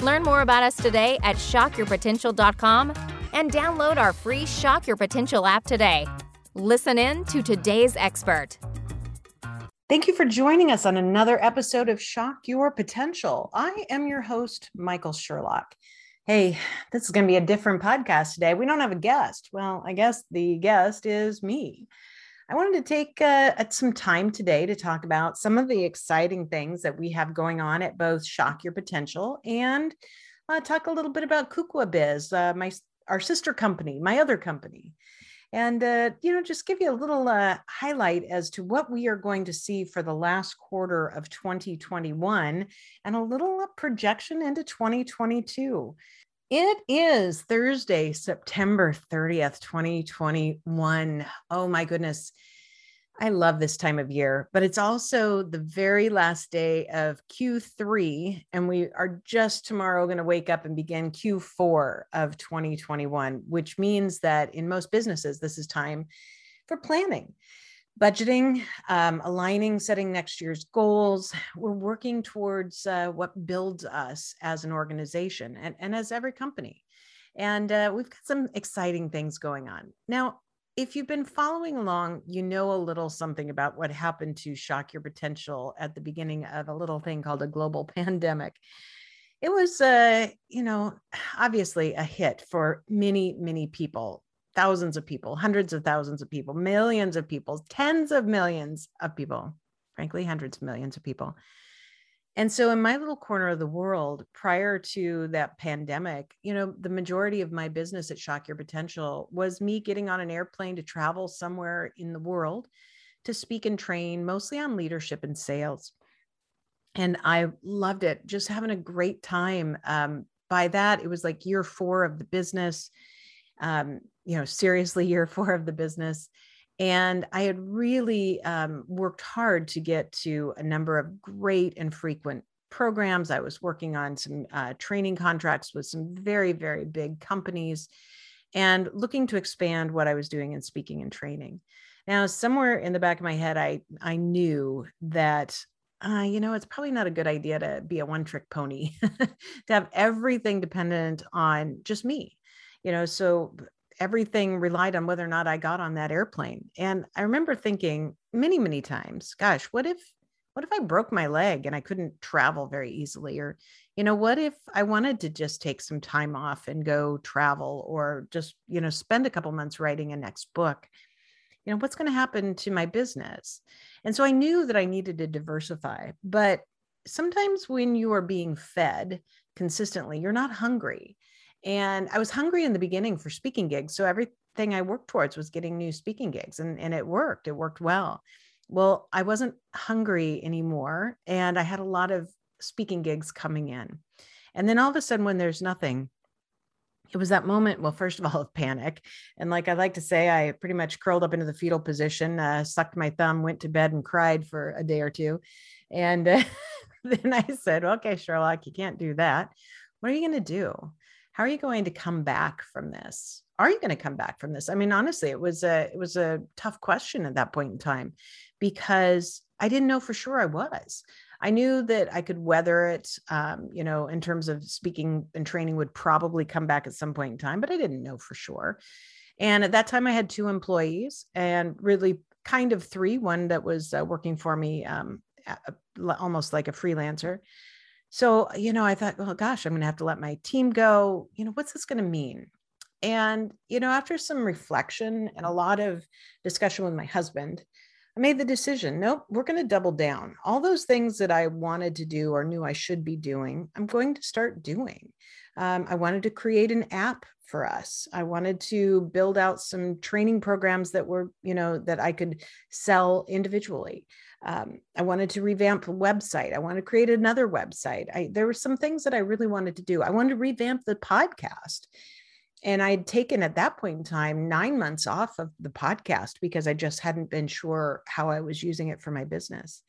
Learn more about us today at shockyourpotential.com and download our free Shock Your Potential app today. Listen in to today's expert. Thank you for joining us on another episode of Shock Your Potential. I am your host, Michael Sherlock. Hey, this is going to be a different podcast today. We don't have a guest. Well, I guess the guest is me. I wanted to take uh, some time today to talk about some of the exciting things that we have going on at both Shock Your Potential and uh, talk a little bit about Kukua Biz, uh, my our sister company, my other company, and uh, you know just give you a little uh, highlight as to what we are going to see for the last quarter of 2021 and a little projection into 2022. It is Thursday, September 30th, 2021. Oh my goodness. I love this time of year, but it's also the very last day of Q3. And we are just tomorrow going to wake up and begin Q4 of 2021, which means that in most businesses, this is time for planning budgeting, um, aligning, setting next year's goals. We're working towards uh, what builds us as an organization and, and as every company. And uh, we've got some exciting things going on. Now, if you've been following along, you know a little something about what happened to shock your potential at the beginning of a little thing called a global pandemic. It was, uh, you know, obviously a hit for many, many people thousands of people, hundreds of thousands of people, millions of people, tens of millions of people, frankly, hundreds of millions of people. And so, in my little corner of the world, prior to that pandemic, you know, the majority of my business at Shock Your Potential was me getting on an airplane to travel somewhere in the world to speak and train, mostly on leadership and sales. And I loved it, just having a great time. Um, by that, it was like year four of the business um, you know, seriously year four of the business. And I had really um, worked hard to get to a number of great and frequent programs. I was working on some uh, training contracts with some very, very big companies and looking to expand what I was doing in speaking and training. Now, somewhere in the back of my head, I, I knew that uh, you know, it's probably not a good idea to be a one trick pony, to have everything dependent on just me you know so everything relied on whether or not i got on that airplane. And i remember thinking many many times gosh what if what if i broke my leg and i couldn't travel very easily? Or you know what if i wanted to just take some time off and go travel or just you know spend a couple months writing a next book? You know what's going to happen to my business? And so i knew that i needed to diversify but sometimes when you are being fed consistently you're not hungry and I was hungry in the beginning for speaking gigs. So everything I worked towards was getting new speaking gigs and, and it worked. It worked well. Well, I wasn't hungry anymore. And I had a lot of speaking gigs coming in. And then all of a sudden, when there's nothing, it was that moment, well, first of all, of panic. And like I like to say, I pretty much curled up into the fetal position, uh, sucked my thumb, went to bed and cried for a day or two. And uh, then I said, okay, Sherlock, you can't do that. What are you going to do? How are you going to come back from this? Are you going to come back from this? I mean honestly it was a it was a tough question at that point in time because i didn't know for sure i was. I knew that i could weather it um, you know in terms of speaking and training would probably come back at some point in time but i didn't know for sure. And at that time i had two employees and really kind of three one that was uh, working for me um, almost like a freelancer so, uh, you know, I thought, well, gosh, I'm going to have to let my team go. You know, what's this going to mean? And, you know, after some reflection and a lot of discussion with my husband, I made the decision nope, we're going to double down. All those things that I wanted to do or knew I should be doing, I'm going to start doing. Um, I wanted to create an app for us. I wanted to build out some training programs that were, you know, that I could sell individually. Um, I wanted to revamp the website. I wanted to create another website. I, there were some things that I really wanted to do. I wanted to revamp the podcast and I had taken at that point in time nine months off of the podcast because I just hadn't been sure how I was using it for my business.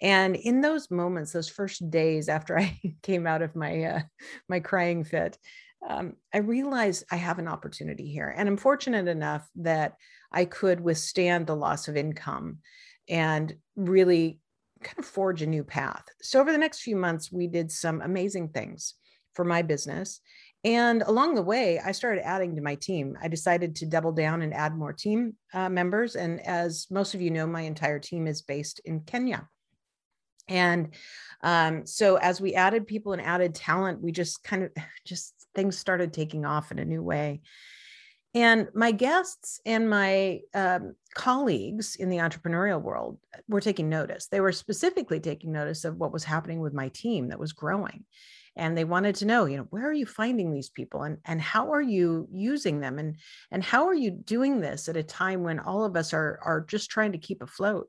And in those moments, those first days after I came out of my uh, my crying fit, um, I realized I have an opportunity here, and I'm fortunate enough that I could withstand the loss of income and really kind of forge a new path. So over the next few months, we did some amazing things for my business and along the way, I started adding to my team. I decided to double down and add more team uh, members. And as most of you know, my entire team is based in Kenya. And um, so as we added people and added talent, we just kind of just things started taking off in a new way. And my guests and my um, colleagues in the entrepreneurial world were taking notice. They were specifically taking notice of what was happening with my team that was growing and they wanted to know you know where are you finding these people and and how are you using them and and how are you doing this at a time when all of us are are just trying to keep afloat?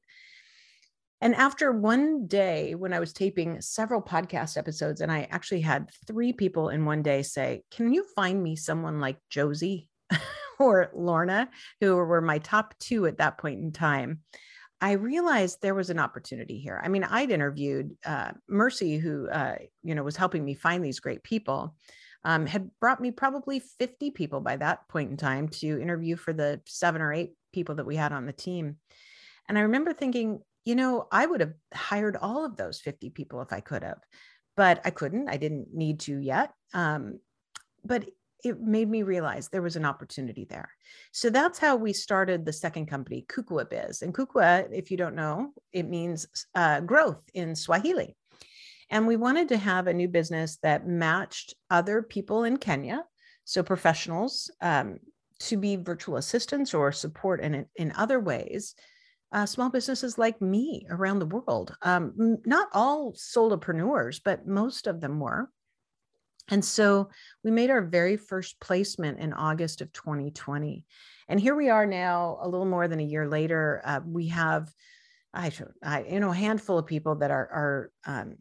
And after one day when i was taping several podcast episodes and i actually had three people in one day say can you find me someone like josie or lorna who were my top two at that point in time I realized there was an opportunity here. I mean, I'd interviewed uh, Mercy, who uh, you know was helping me find these great people, um, had brought me probably 50 people by that point in time to interview for the seven or eight people that we had on the team. And I remember thinking, you know, I would have hired all of those 50 people if I could have, but I couldn't. I didn't need to yet. Um, but it made me realize there was an opportunity there. So that's how we started the second company, Kukua Biz. And Kukua, if you don't know, it means uh, growth in Swahili. And we wanted to have a new business that matched other people in Kenya, so professionals, um, to be virtual assistants or support in, in other ways. Uh, small businesses like me around the world. Um, not all solopreneurs, but most of them were. And so we made our very first placement in August of 2020. And here we are now, a little more than a year later. Uh, we have, I, I, you know, a handful of people that are, are um,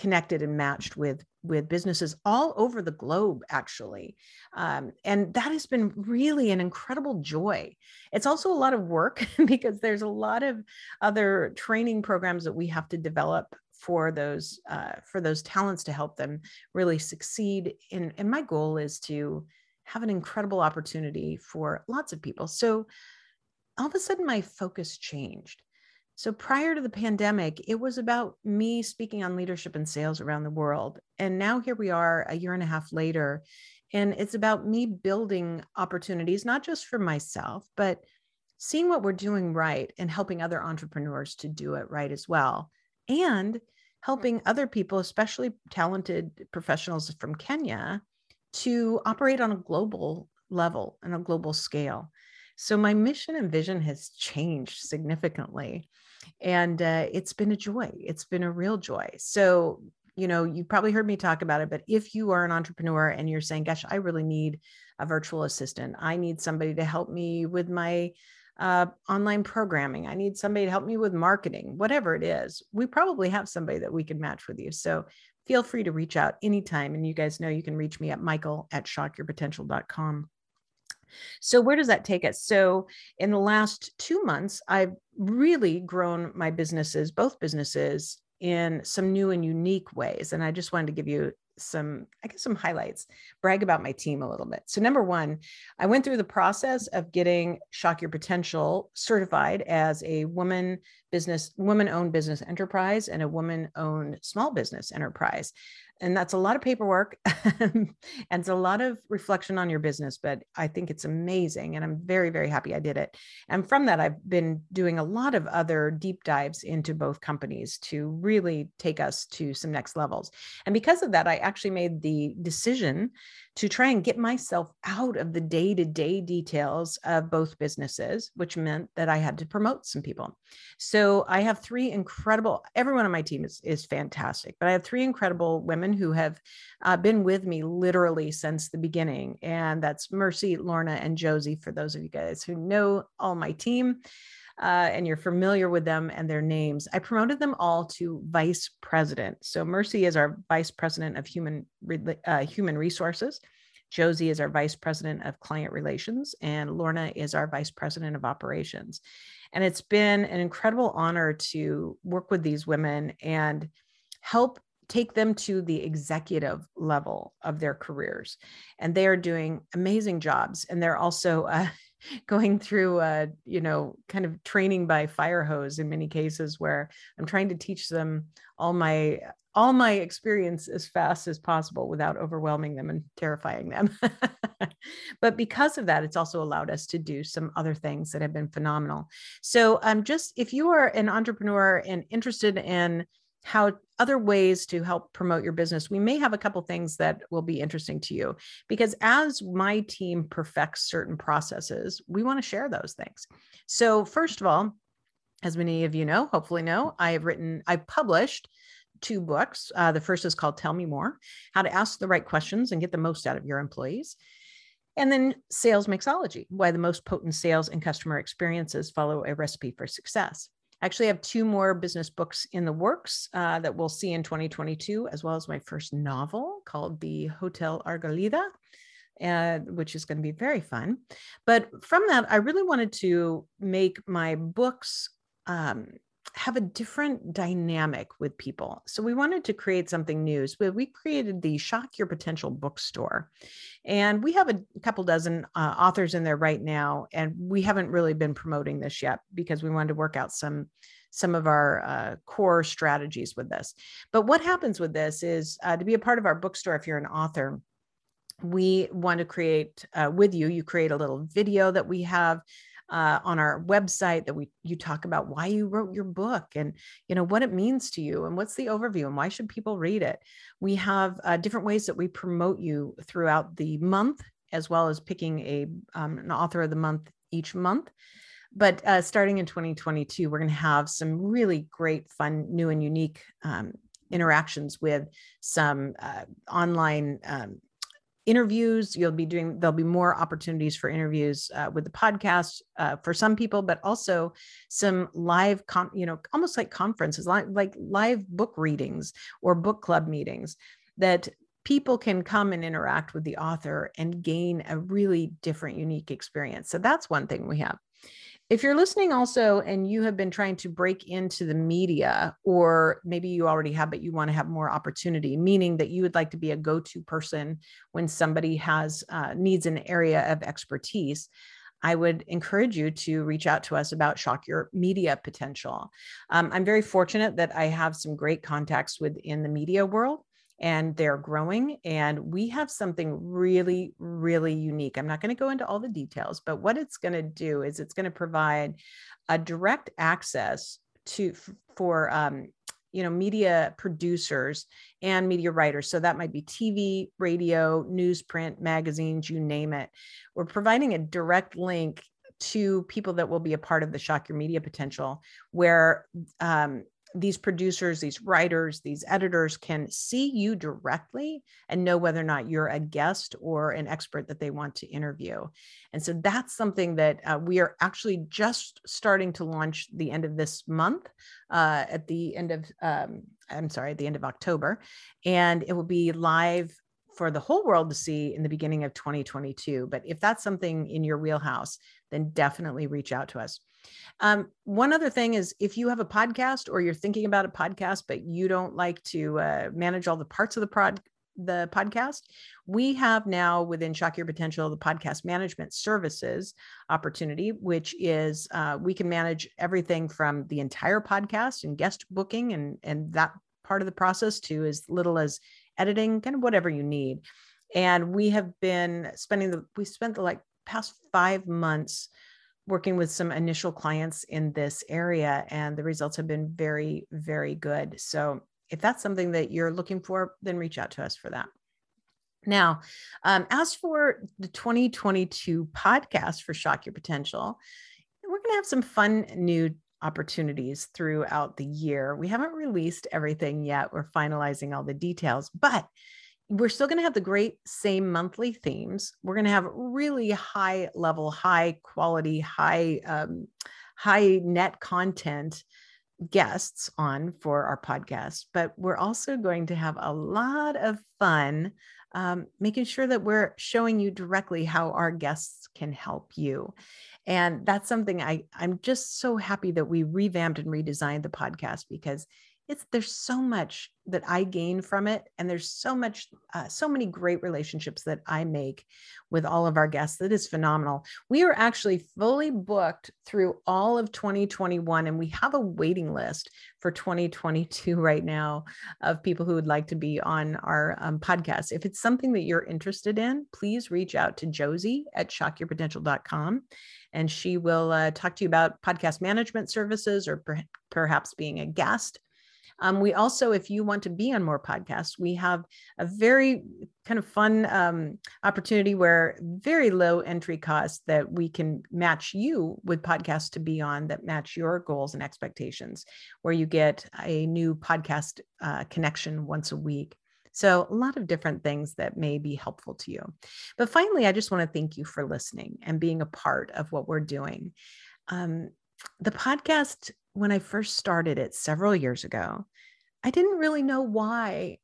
connected and matched with with businesses all over the globe actually um, and that has been really an incredible joy it's also a lot of work because there's a lot of other training programs that we have to develop for those uh, for those talents to help them really succeed in and my goal is to have an incredible opportunity for lots of people. So all of a sudden my focus changed. So prior to the pandemic it was about me speaking on leadership and sales around the world. And now here we are a year and a half later and it's about me building opportunities not just for myself but seeing what we're doing right and helping other entrepreneurs to do it right as well and helping other people, especially talented professionals from Kenya, to operate on a global level and a global scale. So my mission and vision has changed significantly. And uh, it's been a joy. It's been a real joy. So, you know, you probably heard me talk about it, but if you are an entrepreneur and you're saying, gosh, I really need a virtual assistant, I need somebody to help me with my uh, online programming. I need somebody to help me with marketing, whatever it is. We probably have somebody that we can match with you. So feel free to reach out anytime. And you guys know you can reach me at michael at shockyourpotential.com. So, where does that take us? So, in the last two months, I've really grown my businesses, both businesses, in some new and unique ways. And I just wanted to give you some, I guess, some highlights, brag about my team a little bit. So, number one, I went through the process of getting Shock Your Potential certified as a woman business, woman owned business enterprise and a woman owned small business enterprise. and that's a lot of paperwork and it's a lot of reflection on your business but i think it's amazing and i'm very very happy i did it and from that i've been doing a lot of other deep dives into both companies to really take us to some next levels and because of that i actually made the decision to try and get myself out of the day to day details of both businesses, which meant that I had to promote some people. So I have three incredible, everyone on my team is, is fantastic, but I have three incredible women who have uh, been with me literally since the beginning. And that's Mercy, Lorna, and Josie, for those of you guys who know all my team. Uh, and you're familiar with them and their names. I promoted them all to vice president. So Mercy is our vice president of human uh, human resources. Josie is our vice president of client relations, and Lorna is our vice president of operations. And it's been an incredible honor to work with these women and help take them to the executive level of their careers. And they are doing amazing jobs. And they're also uh, going through uh, you know kind of training by fire hose in many cases where i'm trying to teach them all my all my experience as fast as possible without overwhelming them and terrifying them. But because of that it's also allowed us to do some other things that have been phenomenal. So um, just if you are an entrepreneur and interested in how other ways to help promote your business we may have a couple things that will be interesting to you. Because as my team perfects certain processes we want to share those things. So first of all as many of you know hopefully know i have written i've published two books. Uh, the first is called tell me more how to ask the right questions and get the most out of your employees. And then sales mixology why the most potent sales and customer experiences follow a recipe for success actually have two more business books in the works uh, that we'll see in 2022, as well as my first novel called The Hotel Argolida. Uh, which is going to be very fun. But from that, I really wanted to make my books um, have a different dynamic with people. So we wanted to create something new. So we created the Shock Your Potential bookstore. And we have a couple dozen uh, authors in there right now. And we haven't really been promoting this yet because we wanted to work out some some of our uh, core strategies with this. But what happens with this is uh, to be a part of our bookstore, if you're an author, we want to create uh, with you, you create a little video that we have uh, on our website that we you talk about why you wrote your book and you know what it means to you and what's the overview and why should people read it. We have uh, different ways that we promote you throughout the month as well as picking a um, an author of the month each month. But uh, starting in 2022 we're going to have some really great fun new and unique um, interactions with some uh, online um, interviews you'll be doing there'll be more opportunities for interviews uh, with the podcast uh, for some people but also some live con- you know almost like conferences like, like live book readings or book club meetings that people can come and interact with the author and gain a really different unique experience. So that's one thing we have if you're listening also and you have been trying to break into the media, or maybe you already have, but you want to have more opportunity, meaning that you would like to be a go to person when somebody has uh, needs an area of expertise. I would encourage you to reach out to us about Shock Your Media Potential. Um, I'm very fortunate that I have some great contacts within the media world and they're growing. And we have something really, really unique. I'm not going to go into all the details, but what it's going to do is it's going to provide a direct access to for um, you know media producers and media writers so that might be tv radio newsprint magazines you name it we're providing a direct link to people that will be a part of the shock your media potential where um, these producers, these writers, these editors can see you directly and know whether or not you're a guest or an expert that they want to interview. And so that's something that uh, we are actually just starting to launch the end of this month, uh, at the end of, um, I'm sorry, at the end of October. And it will be live for the whole world to see in the beginning of 2022. But if that's something in your wheelhouse, then definitely reach out to us. Um, one other thing is if you have a podcast or you're thinking about a podcast, but you don't like to uh, manage all the parts of the prod, the podcast, we have now within Shock Your Potential the podcast management services opportunity, which is uh, we can manage everything from the entire podcast and guest booking and and that part of the process to as little as editing, kind of whatever you need. And we have been spending the, we spent the like past five months working with some initial clients in this area, and the results have been very, very good. So if that's something that you're looking for, then reach out to us for that. Now, um, as for the 2022 podcast for Shock Your Potential, we're going to have some fun new opportunities throughout the year. We haven't released everything yet. We're finalizing all the details, but we're still going to have the great same monthly themes. We're going to have really high level, high quality, high um, high net content guests on for our podcast, but we're also going to have a lot of fun um, making sure that we're showing you directly how our guests can help you. And that's something I, I'm just so happy that we revamped and redesigned the podcast because it's there's so much that I gain from it, and there's so much, uh, so many great relationships that I make with all of our guests. That is phenomenal. We are actually fully booked through all of 2021, and we have a waiting list for 2022 right now of people who would like to be on our um, podcast. If it's something that you're interested in, please reach out to Josie at shockyourpotential.com and she will uh, talk to you about podcast management services or per- perhaps being a guest um, we also, if you want to be on more podcasts, we have a very kind of fun um, opportunity where very low entry cost that we can match you with podcasts to be on that match your goals and expectations, where you get a new podcast uh, connection once a week. So, a lot of different things that may be helpful to you. But finally, I just want to thank you for listening and being a part of what we're doing. Um, the podcast when I first started it several years ago, I didn't really know why.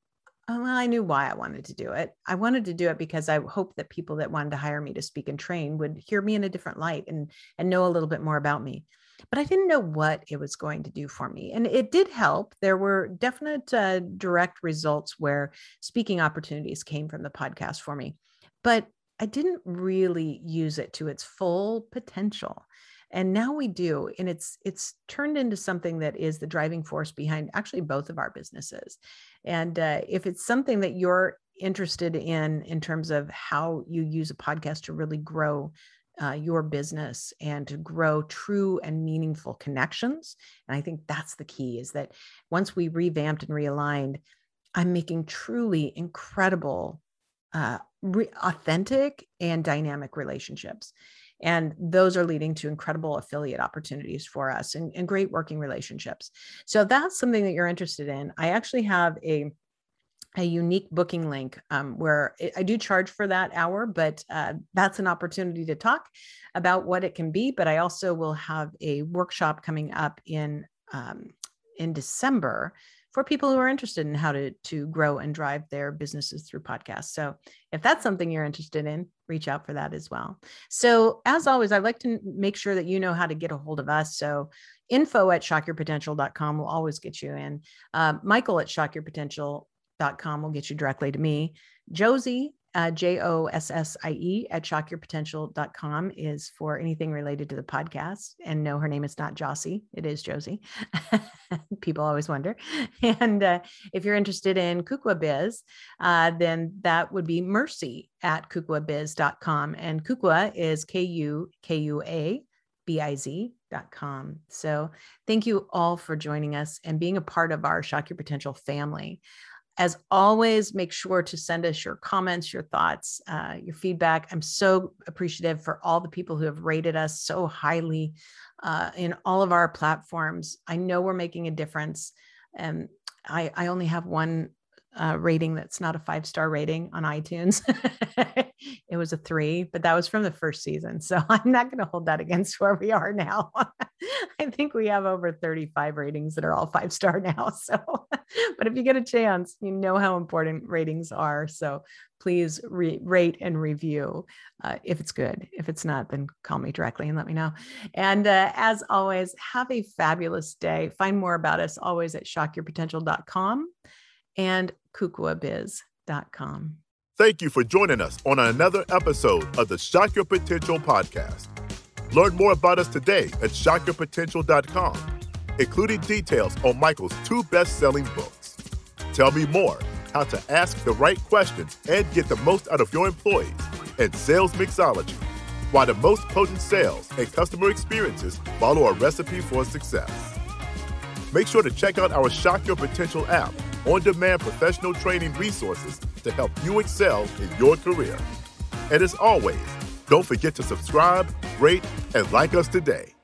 Uh, well, I knew why I wanted to do it. I wanted to do it because I hoped that people that wanted to hire me to speak and train would hear me in a different light and and know a little bit more about me. But I didn't know what it was going to do for me, and it did help. There were definite uh, direct results where speaking opportunities came from the podcast for me, but I didn't really use it to its full potential and now we do and it's it's turned into something that is the driving force behind actually both of our businesses. And uh, if it's something that you're interested in in terms of how you use a podcast to really grow uh, your business and to grow true and meaningful connections and i think that's the key is that once we revamped and realigned i'm making truly incredible uh, re- authentic and dynamic relationships and those are leading to incredible affiliate opportunities for us and, and great working relationships. So that's something that you're interested in. I actually have a a unique booking link um, where I do charge for that hour, but uh, that's an opportunity to talk about what it can be. But I also will have a workshop coming up in um, in December for people who are interested in how to to grow and drive their businesses through podcasts. So if that's something you're interested in, reach out for that as well. So as always, I'd like to make sure that you know how to get a hold of us. So info at shockyourpotential.com will always get you in. Uh, Michael at shockyourpotential.com will get you directly to me. Josie uh, J O S S I E at shockyourpotential.com is for anything related to the podcast. And no, her name is not Jossie, it is Josie. People always wonder. And uh, if you're interested in Kukua Biz, uh, then that would be mercy at kukuabiz.com. And Kukua is K U K U A B I Z com. So thank you all for joining us and being a part of our Shock Your Potential family. As always, make sure to send us your comments, your thoughts, uh, your feedback. I'm so appreciative for all the people who have rated us so highly uh, in all of our platforms. I know we're making a difference. And I, I only have one uh, rating that's not a five star rating on iTunes. it was a three, but that was from the first season. So I'm not going to hold that against where we are now. I think we have over 35 ratings that are all five star now. So, but if you get a chance, you know how important ratings are. So please re- rate and review uh, if it's good. If it's not, then call me directly and let me know. And uh, as always, have a fabulous day. Find more about us always at shockyourpotential.com and kukuabiz.com. Thank you for joining us on another episode of the Shock Your Potential podcast. Learn more about us today at shockyourpotential.com, including details on Michael's two best selling books. Tell me more how to ask the right questions and get the most out of your employees and Sales Mixology, why the most potent sales and customer experiences follow a recipe for success. Make sure to check out our Shock Your Potential app, on demand professional training resources to help you excel in your career. And as always, don't forget to subscribe, rate, and like us today.